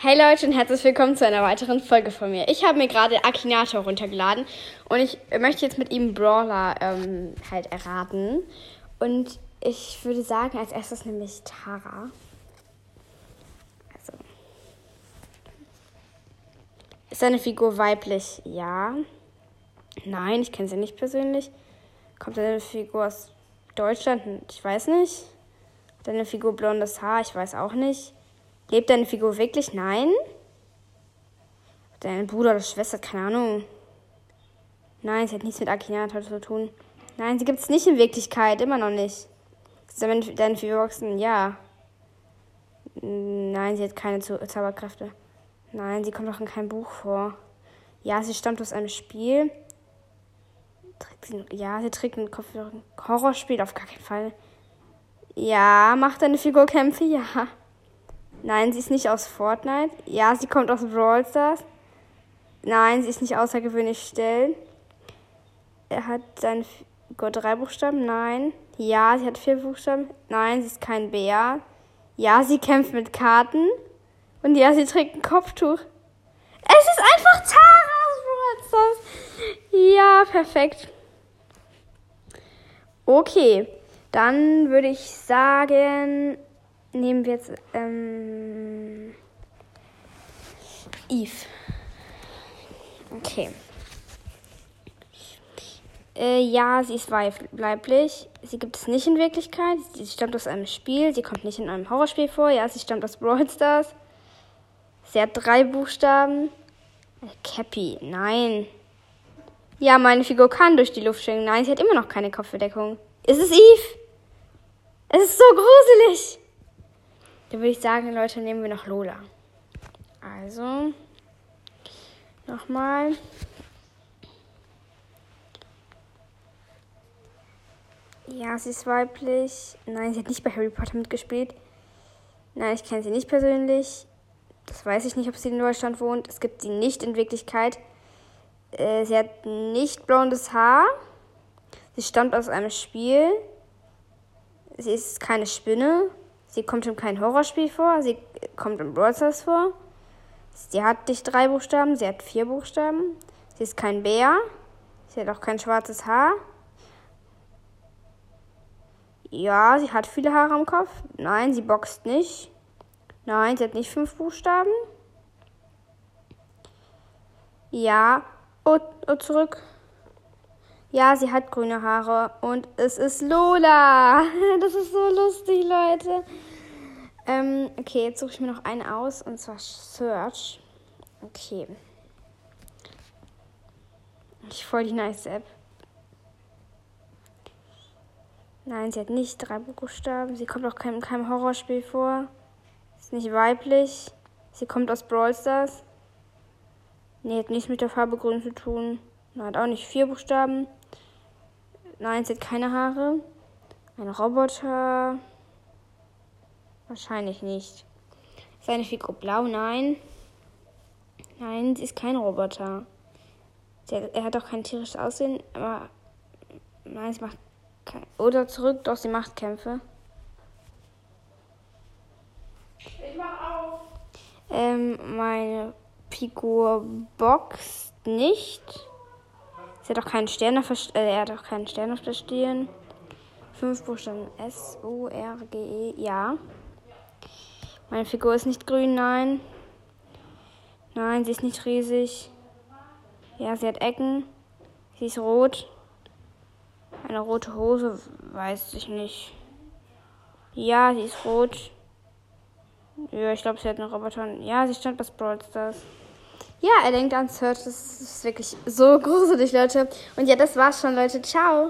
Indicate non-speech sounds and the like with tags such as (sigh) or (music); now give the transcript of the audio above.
Hey Leute und herzlich willkommen zu einer weiteren Folge von mir. Ich habe mir gerade Akinator runtergeladen und ich möchte jetzt mit ihm Brawler ähm, halt erraten. Und ich würde sagen, als erstes nämlich Tara. Also. Ist seine Figur weiblich? Ja. Nein, ich kenne sie nicht persönlich. Kommt seine Figur aus Deutschland? Ich weiß nicht. Deine Figur blondes Haar? Ich weiß auch nicht. Lebt deine Figur wirklich? Nein. Dein Bruder oder Schwester? Keine Ahnung. Nein, sie hat nichts mit Akinator zu tun. Nein, sie gibt es nicht in Wirklichkeit. Immer noch nicht. Deine, deine Figur wachsen? Ja. Nein, sie hat keine Zauberkräfte. Nein, sie kommt auch in keinem Buch vor. Ja, sie stammt aus einem Spiel. Ja, sie trägt ein Horrorspiel, auf gar keinen Fall. Ja, macht deine Figur Kämpfe? Ja. Nein, sie ist nicht aus Fortnite. Ja, sie kommt aus Brawl Stars. Nein, sie ist nicht außergewöhnlich still. Er hat seine Figur drei Buchstaben. Nein. Ja, sie hat vier Buchstaben. Nein, sie ist kein Bär. Ja, sie kämpft mit Karten. Und ja, sie trägt ein Kopftuch. Es ist einfach Tara aus. Ja, perfekt. Okay, dann würde ich sagen, nehmen wir jetzt ähm, Eve. Okay. Äh, ja, sie ist weiblich. Sie gibt es nicht in Wirklichkeit. Sie stammt aus einem Spiel. Sie kommt nicht in einem Horrorspiel vor. Ja, sie stammt aus Brawl Stars. Sie hat drei Buchstaben. Äh, Cappy, nein. Ja, meine Figur kann durch die Luft schwingen. Nein, sie hat immer noch keine Kopfbedeckung. Ist es Eve? Es ist so gruselig. Da würde ich sagen, Leute, nehmen wir noch Lola. Also, nochmal. Ja, sie ist weiblich. Nein, sie hat nicht bei Harry Potter mitgespielt. Nein, ich kenne sie nicht persönlich. Das weiß ich nicht, ob sie in Deutschland wohnt. Es gibt sie nicht in Wirklichkeit. Äh, sie hat nicht blondes Haar. Sie stammt aus einem Spiel. Sie ist keine Spinne. Sie kommt in kein Horrorspiel vor. Sie kommt in Brawl vor. Sie hat nicht drei Buchstaben, sie hat vier Buchstaben. Sie ist kein Bär. Sie hat auch kein schwarzes Haar. Ja, sie hat viele Haare am Kopf. Nein, sie boxt nicht. Nein, sie hat nicht fünf Buchstaben. Ja. Oh, oh, zurück. Ja, sie hat grüne Haare und es ist Lola. (laughs) Das ist so lustig, Leute. Ähm, okay, jetzt suche ich mir noch einen aus und zwar Search. Okay. Ich voll die nice App. Nein, sie hat nicht drei Buchstaben. Sie kommt auch in keinem Horrorspiel vor. Ist nicht weiblich. Sie kommt aus Brawl Stars. Nee, hat nichts mit der Farbe grün zu tun. Hat auch nicht vier Buchstaben. Nein, sie hat keine Haare. Ein Roboter. Wahrscheinlich nicht. Seine Figur blau? Nein. Nein, sie ist kein Roboter. Hat, er hat auch kein tierisches Aussehen, aber nein, sie macht kein, oder zurück, doch sie macht Kämpfe. Ich mach auf. Ähm, meine Figur boxt nicht. Sie hat auch keinen Stern auf äh, er hat auch keinen Stern auf der Stirn. Fünf Buchstaben S, U, R, G, E, ja. Meine Figur ist nicht grün, nein. Nein, sie ist nicht riesig. Ja, sie hat Ecken. Sie ist rot. Eine rote Hose, weiß ich nicht. Ja, sie ist rot. Ja, ich glaube, sie hat einen Roboter. Ja, sie stand bei Brawl Stars. Ja, er denkt an Search. Das ist wirklich so (laughs) gruselig, Leute. Und ja, das war's schon, Leute. Ciao.